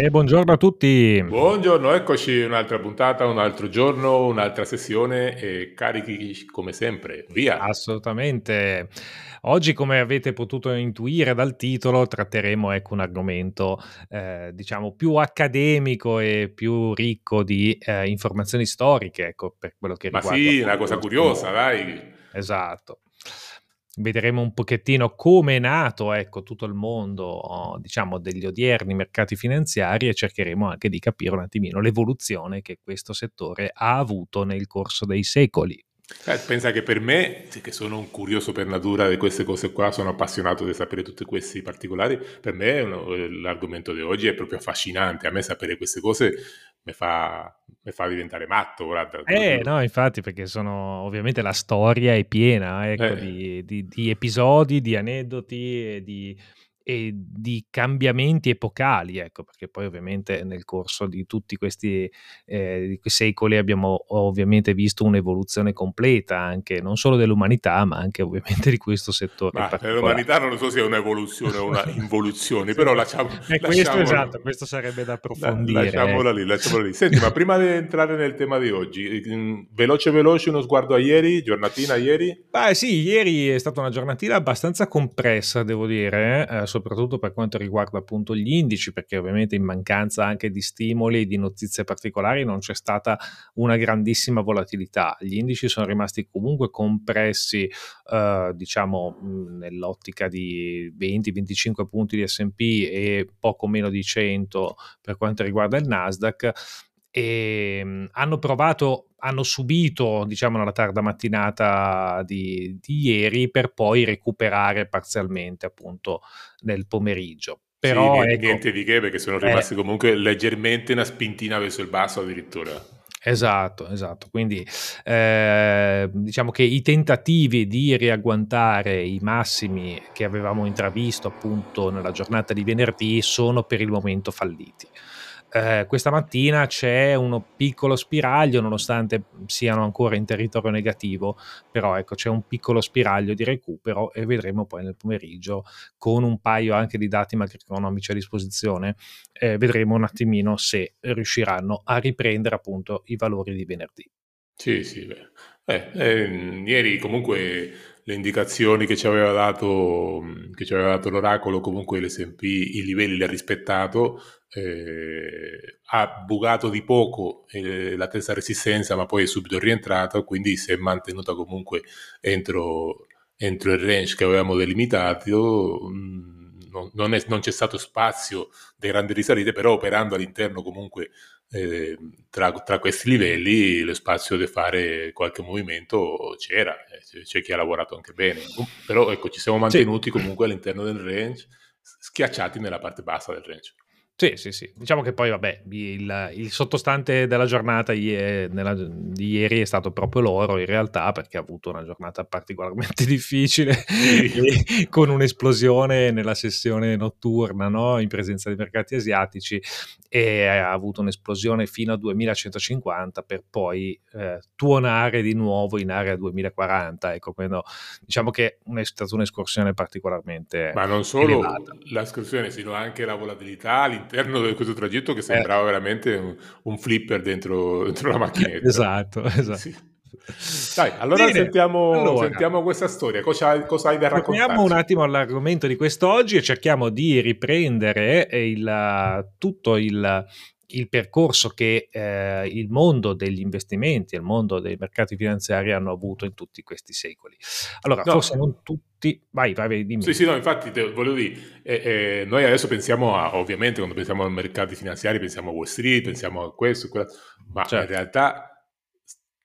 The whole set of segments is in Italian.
E buongiorno a tutti. Buongiorno, eccoci un'altra puntata, un altro giorno, un'altra sessione e carichi come sempre. Via. Assolutamente. Oggi, come avete potuto intuire dal titolo, tratteremo ecco, un argomento eh, diciamo più accademico e più ricco di eh, informazioni storiche, ecco, per quello che Ma riguarda. sì, una cosa curiosa, dai. Esatto vedremo un pochettino come è nato ecco, tutto il mondo diciamo, degli odierni mercati finanziari e cercheremo anche di capire un attimino l'evoluzione che questo settore ha avuto nel corso dei secoli. Eh, pensa che per me, che sono un curioso per natura di queste cose qua, sono appassionato di sapere tutti questi particolari, per me uno, l'argomento di oggi è proprio affascinante. A me sapere queste cose mi fa, fa, diventare matto. Guarda, eh, no, infatti, perché sono ovviamente la storia è piena ecco, eh. di, di, di, episodi, di aneddoti e di e di cambiamenti epocali, ecco, perché poi ovviamente nel corso di tutti questi eh, secoli abbiamo ovviamente visto un'evoluzione completa anche non solo dell'umanità, ma anche ovviamente di questo settore. Ma l'umanità non so se è un'evoluzione o una involuzione, però lasciamo, eh, questo esatto, questo sarebbe da approfondire. Lasciamola lì, lasciamola lì. Senti, ma prima di entrare nel tema di oggi, veloce veloce uno sguardo a ieri, giornatina ieri? Beh sì, ieri è stata una giornatina abbastanza compressa, devo dire, eh, soprattutto per quanto riguarda appunto gli indici, perché ovviamente in mancanza anche di stimoli, di notizie particolari, non c'è stata una grandissima volatilità. Gli indici sono rimasti comunque compressi, eh, diciamo, nell'ottica di 20-25 punti di SP e poco meno di 100 per quanto riguarda il Nasdaq e ehm, hanno provato, hanno subito, diciamo, nella tarda mattinata di, di, ieri per poi recuperare parzialmente appunto nel pomeriggio. Però, sì, ecco, niente di che perché sono eh. rimasti eh, comunque leggermente una spintina verso il basso addirittura. Esatto, esatto. Quindi eh, diciamo che i tentativi di riagguantare i massimi che avevamo intravisto appunto nella giornata di venerdì sono per il momento falliti eh, questa mattina c'è un piccolo spiraglio, nonostante siano ancora in territorio negativo, però ecco c'è un piccolo spiraglio di recupero e vedremo poi nel pomeriggio con un paio anche di dati macroeconomici a disposizione, eh, vedremo un attimino se riusciranno a riprendere appunto i valori di venerdì. Sì, sì, beh. Eh, eh, ieri comunque le indicazioni che ci aveva dato, ci aveva dato l'oracolo, comunque l'SP i livelli li ha rispettato, eh, ha bugato di poco eh, la terza resistenza, ma poi è subito rientrato, quindi si è mantenuta comunque entro, entro il range che avevamo delimitato. Mm, non, è, non, c'è stato spazio di grandi risalite, però operando all'interno comunque eh, tra, tra, questi livelli lo spazio di fare qualche movimento c'era, eh, c'è chi ha lavorato anche bene, però ecco ci siamo mantenuti sì. comunque all'interno del range, schiacciati nella parte bassa del range. Sì, sì, sì. Diciamo che poi, vabbè, il, il sottostante della giornata ie, nella, di ieri è stato proprio l'oro, in realtà, perché ha avuto una giornata particolarmente difficile, sì. con un'esplosione nella sessione notturna, no? in presenza dei mercati asiatici, e ha avuto un'esplosione fino a 2150 per poi eh, tuonare di nuovo in area 2040. Ecco, quindi diciamo che è stata un'escursione particolarmente Ma non solo elevata. l'escursione, sino anche la volatilità all'interno di questo tragitto che sembrava eh. veramente un, un, flipper dentro, dentro la macchinetta. esatto, esatto. Sì. Dai, allora, Bene, sentiamo, allora sentiamo, questa storia. Cosa, cosa hai da raccontare? Torniamo un attimo all'argomento di quest'oggi e cerchiamo di riprendere il, tutto il, il percorso che eh, il mondo degli investimenti, il mondo dei mercati finanziari hanno avuto in tutti questi secoli. Allora, no. forse non tutti. Vai, vai, dimmi. Sì, sì, no, infatti, te, volevo dire, eh, eh, noi adesso pensiamo a, ovviamente, quando pensiamo ai mercati finanziari, pensiamo a Wall Street, pensiamo a questo, quello, ma certo. in realtà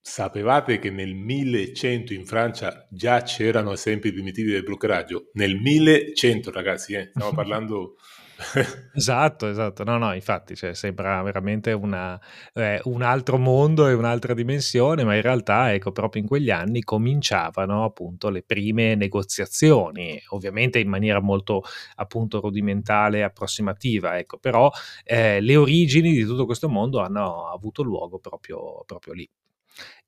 sapevate che nel 1100 in Francia già c'erano esempi primitivi del brockeraggio? Nel 1100, ragazzi, eh, stiamo parlando esatto, esatto. No, no, infatti cioè, sembra veramente una, eh, un altro mondo e un'altra dimensione, ma in realtà, ecco, proprio in quegli anni cominciavano appunto le prime negoziazioni, ovviamente in maniera molto appunto rudimentale e approssimativa, ecco, però eh, le origini di tutto questo mondo hanno avuto luogo proprio, proprio lì.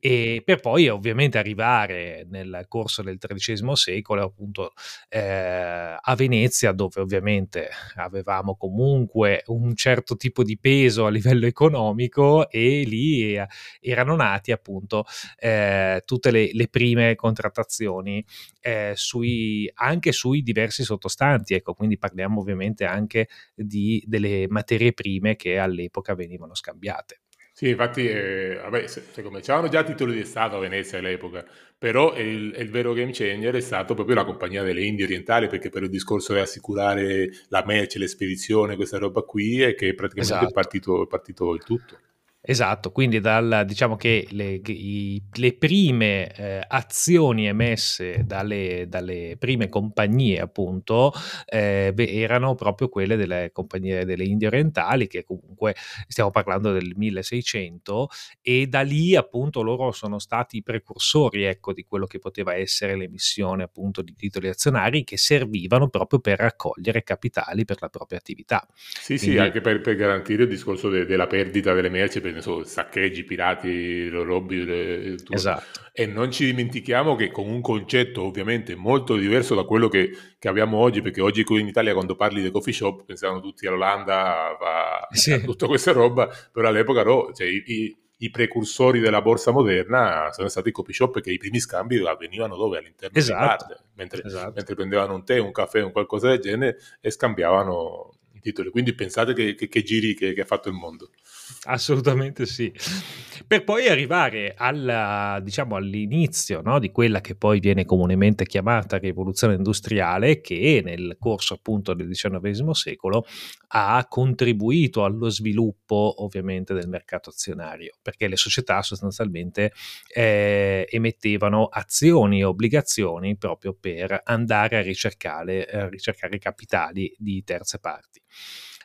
E per poi ovviamente arrivare nel corso del XIII secolo appunto eh, a Venezia dove ovviamente avevamo comunque un certo tipo di peso a livello economico e lì eh, erano nati appunto eh, tutte le, le, prime contrattazioni eh, sui, anche sui diversi sottostanti ecco. Quindi parliamo ovviamente anche di, delle materie prime che all'epoca venivano scambiate sì, infatti, eh, vabbè, se, secondo me c'erano già titoli di Stato a Venezia all'epoca, però il, il, vero game changer è stato proprio la Compagnia delle Indie Orientali, perché per il discorso di assicurare la merce, l'espedizione, questa roba qui, è che praticamente esatto. è, partito, è partito il tutto. Esatto, quindi dal, diciamo che le, i, le prime eh, azioni emesse dalle, dalle, prime compagnie appunto eh, erano proprio quelle delle compagnie delle Indie orientali che comunque stiamo parlando del 1600 e da lì appunto loro sono stati i precursori ecco di quello che poteva essere l'emissione appunto di titoli azionari che servivano proprio per raccogliere capitali per la propria attività. Sì, quindi, sì, anche per, per garantire il discorso de, della perdita delle merci ne so, saccheggi, pirati, robbi. Le, esatto. E non ci dimentichiamo che con un concetto ovviamente molto diverso da quello che, che, abbiamo oggi, perché oggi qui in Italia quando parli di coffee shop pensano tutti all'Olanda, a, sì. a tutta questa roba, però all'epoca no, cioè, i, i precursori della borsa moderna sono stati i coffee shop perché i primi scambi avvenivano dove? All'interno esatto. di mentre, esatto. mentre prendevano un tè, un caffè, un qualcosa del genere e scambiavano i titoli. Quindi pensate che, che, che giri che, che ha fatto il mondo. Assolutamente sì. Per poi arrivare alla, diciamo, all'inizio no, di quella che poi viene comunemente chiamata rivoluzione industriale, che nel corso appunto del XIX secolo ha contribuito allo sviluppo ovviamente del mercato azionario, perché le società sostanzialmente eh, emettevano azioni e obbligazioni proprio per andare a ricercare, a ricercare capitali di terze parti.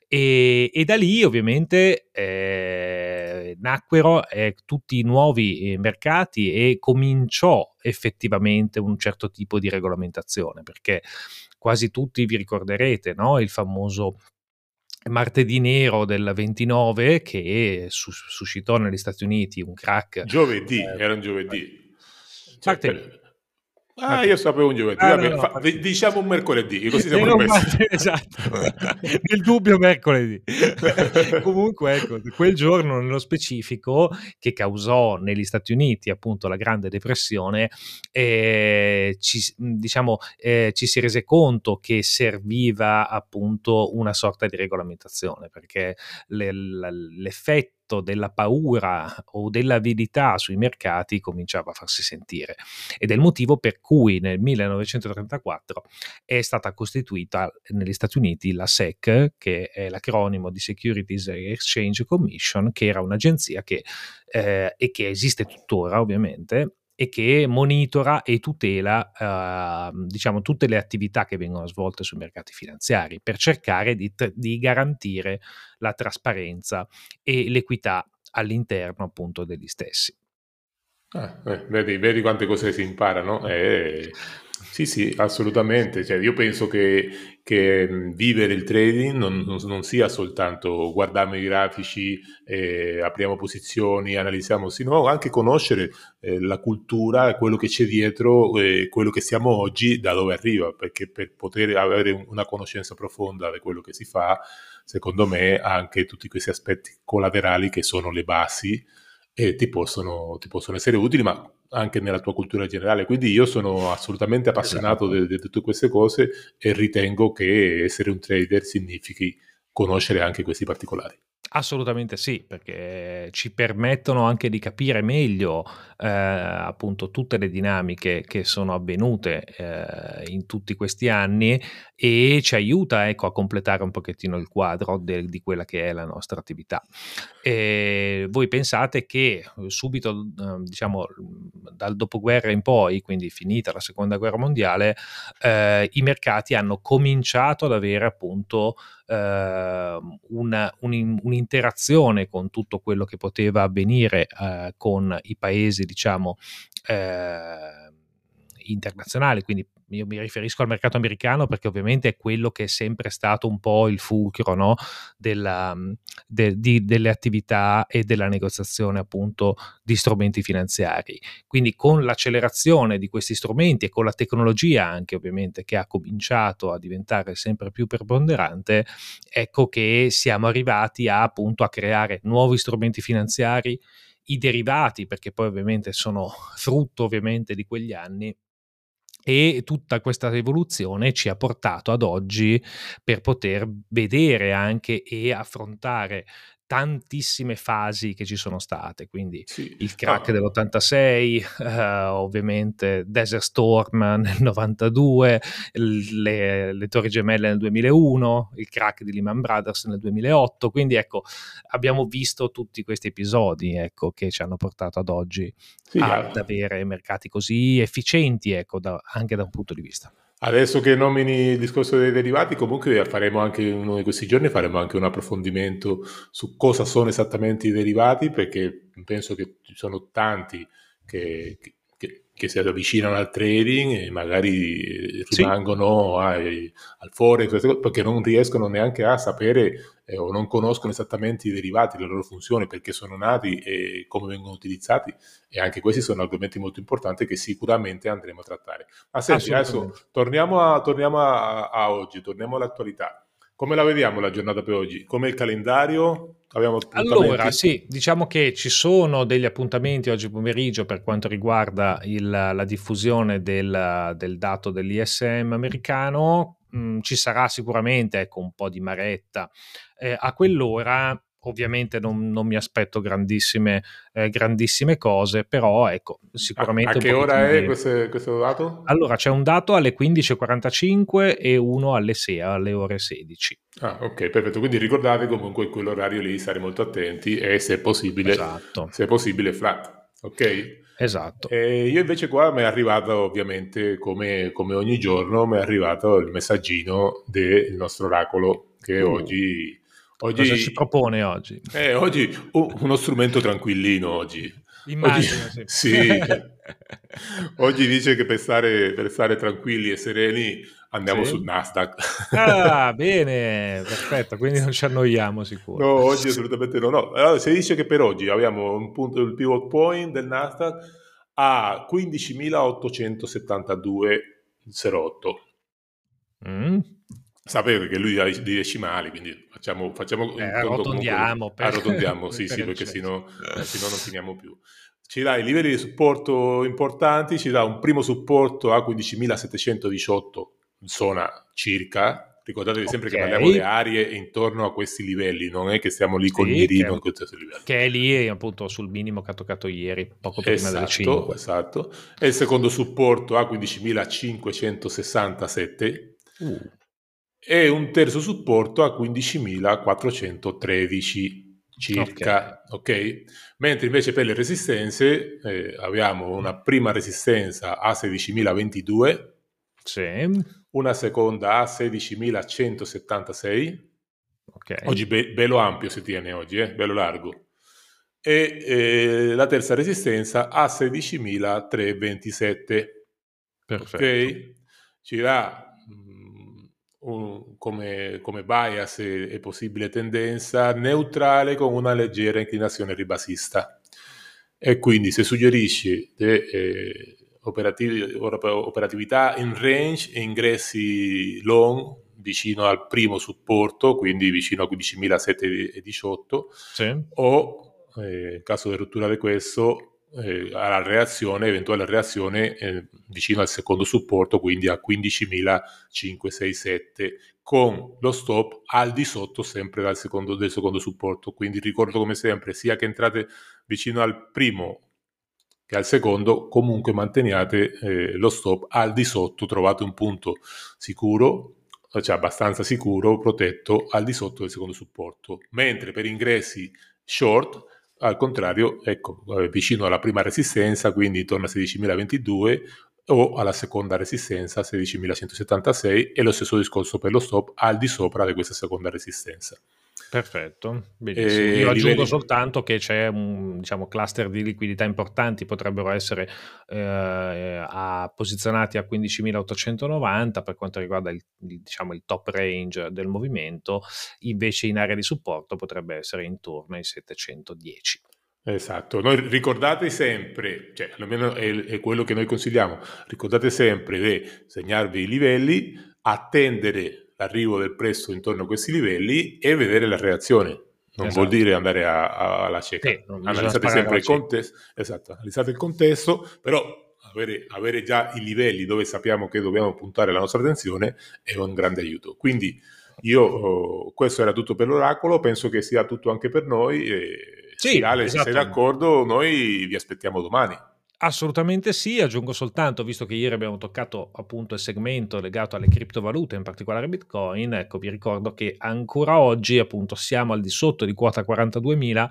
E, e, da lì ovviamente eh, nacquero eh, tutti i nuovi eh, mercati e cominciò effettivamente un certo tipo di regolamentazione, perché quasi tutti vi ricorderete no? il famoso martedì nero del 29 che suscitò negli Stati Uniti un crack. Giovedì, eh, era un giovedì. Cioè, martedì. Ah, io sapevo un giovedì. Ah, Vabbè, no, fa, no. diciamo un mercoledì, così siamo messi. Esatto, nel dubbio mercoledì. Comunque, ecco, quel giorno nello specifico che causò negli Stati Uniti appunto la Grande Depressione, eh, ci, diciamo, eh, ci si rese conto che serviva appunto una sorta di regolamentazione, perché le, l'effetto effetto della paura o dell'avidità sui mercati cominciava a farsi sentire. Ed è il motivo per cui nel 1934 è stata costituita negli Stati Uniti la SEC, che è l'acronimo di Securities Exchange Commission, che era un'agenzia che, eh, e che esiste tuttora ovviamente, e che monitora e tutela eh, diciamo, tutte le attività che vengono svolte sui mercati finanziari per cercare di, di garantire la trasparenza e l'equità all'interno appunto degli stessi. Ah, eh, vedi, vedi, quante cose si imparano? Eh, sì, sì, assolutamente. Cioè, io penso che, che vivere il trading non, non, non, sia soltanto guardiamo i grafici, eh, apriamo posizioni, analizziamo, sino anche conoscere eh, la cultura, quello che c'è dietro, eh, quello che siamo oggi, da dove arriva, perché per poter avere una conoscenza profonda di quello che si fa, secondo me, anche tutti questi aspetti collaterali che sono le basi e ti possono, ti possono essere utili, ma anche nella tua cultura generale. Quindi io sono assolutamente appassionato esatto. di tutte queste cose e ritengo che essere un trader significhi conoscere anche questi particolari. Assolutamente sì, perché ci permettono anche di capire meglio eh, appunto tutte le dinamiche che sono avvenute eh, in tutti questi anni e ci aiuta ecco, a completare un pochettino il quadro de, di quella che è la nostra attività. E voi pensate che subito, eh, diciamo, dal dopoguerra in poi, quindi finita la seconda guerra mondiale, eh, i mercati hanno cominciato ad avere appunto eh, una, un, un'interazione con tutto quello che poteva avvenire eh, con i paesi, diciamo, eh, internazionali, quindi io mi riferisco al mercato americano perché ovviamente è quello che è sempre stato un po' il fulcro no? della, de, di, delle attività e della negoziazione appunto di strumenti finanziari. Quindi con l'accelerazione di questi strumenti e con la tecnologia anche ovviamente che ha cominciato a diventare sempre più preponderante, ecco che siamo arrivati a, appunto a creare nuovi strumenti finanziari i derivati, perché poi ovviamente sono frutto ovviamente di quegli anni, e tutta questa evoluzione ci ha portato ad oggi per poter vedere anche e affrontare tantissime fasi che ci sono state, quindi sì. il crack oh. dell'86, eh, ovviamente Desert Storm nel 92, le, le, Torri Gemelle nel 2001, il crack di Lehman Brothers nel 2008, quindi ecco abbiamo visto tutti questi episodi ecco, che ci hanno portato ad oggi sì, ad avere mercati così efficienti ecco, da, anche da un punto di vista. Adesso che nomini il discorso dei derivati, comunque faremo anche uno di questi giorni faremo anche un approfondimento su cosa sono esattamente i derivati, perché penso che ci sono tanti che, che si avvicinano al trading e magari rimangono sì. ai, al forex perché non riescono neanche a sapere eh, o non conoscono esattamente i derivati, le loro funzioni, perché sono nati e come vengono utilizzati e anche questi sono argomenti molto importanti che sicuramente andremo a trattare. Ma senti, adesso torniamo, a, torniamo a, a oggi, torniamo all'attualità. Come la vediamo la giornata per oggi? Come il calendario? allora, sì, diciamo che ci sono degli appuntamenti oggi pomeriggio per quanto riguarda il, la diffusione del, del, dato dell'ISM americano. Mm, ci sarà sicuramente ecco, un po' di maretta eh, a quell'ora ovviamente non, non mi aspetto grandissime, eh, grandissime, cose, però ecco, sicuramente... A, a che ora è questo, questo, dato? Allora, c'è un dato alle 15.45 e uno alle 6, alle ore 16. Ah, ok, perfetto. Quindi ricordate comunque in quell'orario lì stare molto attenti e se è possibile, esatto. se è possibile flat, ok? Esatto. E io invece qua mi è arrivato ovviamente come, come ogni giorno mi è arrivato il messaggino del nostro oracolo che uh. oggi Oggi, Cosa ci propone oggi? Eh, oggi oh, uno strumento tranquillino oggi. Immagino, oggi, sì. sì. oggi dice che per stare, per stare, tranquilli e sereni andiamo sì. sul Nasdaq. ah, bene, perfetto, quindi non ci annoiamo sicuro. No, oggi assolutamente no. no. Allora, si dice che per oggi abbiamo un punto, il pivot point del Nasdaq a 15.872,08. Mm sapere che lui ha i decimali, quindi facciamo, facciamo eh, arrotondiamo, per, arrotondiamo sì, sì, perché sennò, eh, sennò non finiamo più. Ci dà i livelli di supporto importanti, ci dà un primo supporto a 15.718 in zona circa, ricordatevi okay. sempre che parliamo di aree intorno a questi livelli, non è che stiamo lì sì, col mirino livelli. Che è lì appunto sul minimo che ha toccato ieri, poco prima esatto, delle 5. Esatto, e il secondo supporto a 15.567. Uh e un terzo supporto a 15.413 circa, okay. ok? Mentre invece per le resistenze eh, abbiamo una prima resistenza a 16.022, sì. una seconda a 16.176, okay. oggi be- bello ampio si tiene oggi, eh? bello largo, e eh, la terza resistenza a 16.327. Perfetto. Ok? Ci dà un, come, come, bias e, e, possibile tendenza neutrale con una leggera inclinazione ribassista. E quindi se suggerisci de, eh, operatività in range e ingressi long vicino al primo supporto, quindi vicino a 15.718, sì. o eh, in caso di rottura di questo eh, alla reazione, eventuale reazione eh, vicino al secondo supporto, quindi a 15.567 con lo stop al di sotto sempre secondo, del secondo supporto. Quindi ricordo come sempre, sia che entrate vicino al primo che al secondo, comunque manteniate eh, lo stop al di sotto, trovate un punto sicuro, cioè abbastanza sicuro, protetto al di sotto del secondo supporto. Mentre per ingressi short al contrario, ecco, eh, vicino alla prima resistenza, quindi intorno a 16.022 o alla seconda resistenza 16.176 e lo stesso discorso per lo stop al di sopra di questa seconda resistenza. Perfetto, benissimo. Io aggiungo livelli... soltanto che c'è un diciamo, cluster di liquidità importanti, potrebbero essere eh, a, posizionati a 15.890 per quanto riguarda il, diciamo, il, top range del movimento, invece in area di supporto potrebbe essere intorno ai 710. Esatto, noi ricordate sempre, cioè almeno è, è quello che noi consigliamo, ricordate sempre di segnarvi i livelli, attendere l'arrivo del prezzo intorno a questi livelli e vedere la reazione. Non esatto. vuol dire andare a, a, alla cieca. Sì, analizzate sempre il contesto, esatto, analizzate il contesto, però avere, avere, già i livelli dove sappiamo che dobbiamo puntare la nostra attenzione è un grande aiuto. Quindi io, oh, questo era tutto per l'oracolo, penso che sia tutto anche per noi. E, sì, Ale, esatto. se sei d'accordo, noi vi aspettiamo domani. Assolutamente sì, aggiungo soltanto, visto che ieri abbiamo toccato appunto il segmento legato alle criptovalute, in particolare Bitcoin, ecco vi ricordo che ancora oggi appunto siamo al di sotto di quota 42.000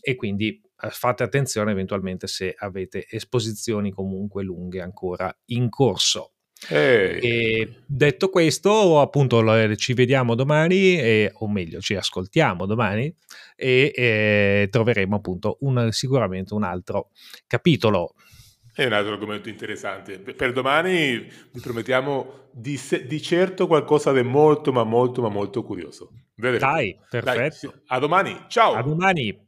e quindi eh, fate attenzione eventualmente se avete esposizioni comunque lunghe ancora in corso. E detto questo, appunto, ci vediamo domani, e, o meglio, ci ascoltiamo domani e, e troveremo appunto un, sicuramente un altro capitolo. È un altro argomento interessante. Per domani vi promettiamo di, se, di certo qualcosa di molto, ma molto, ma molto curioso. Vedrete. Dai, perfetto. Dai, a domani. Ciao. A domani.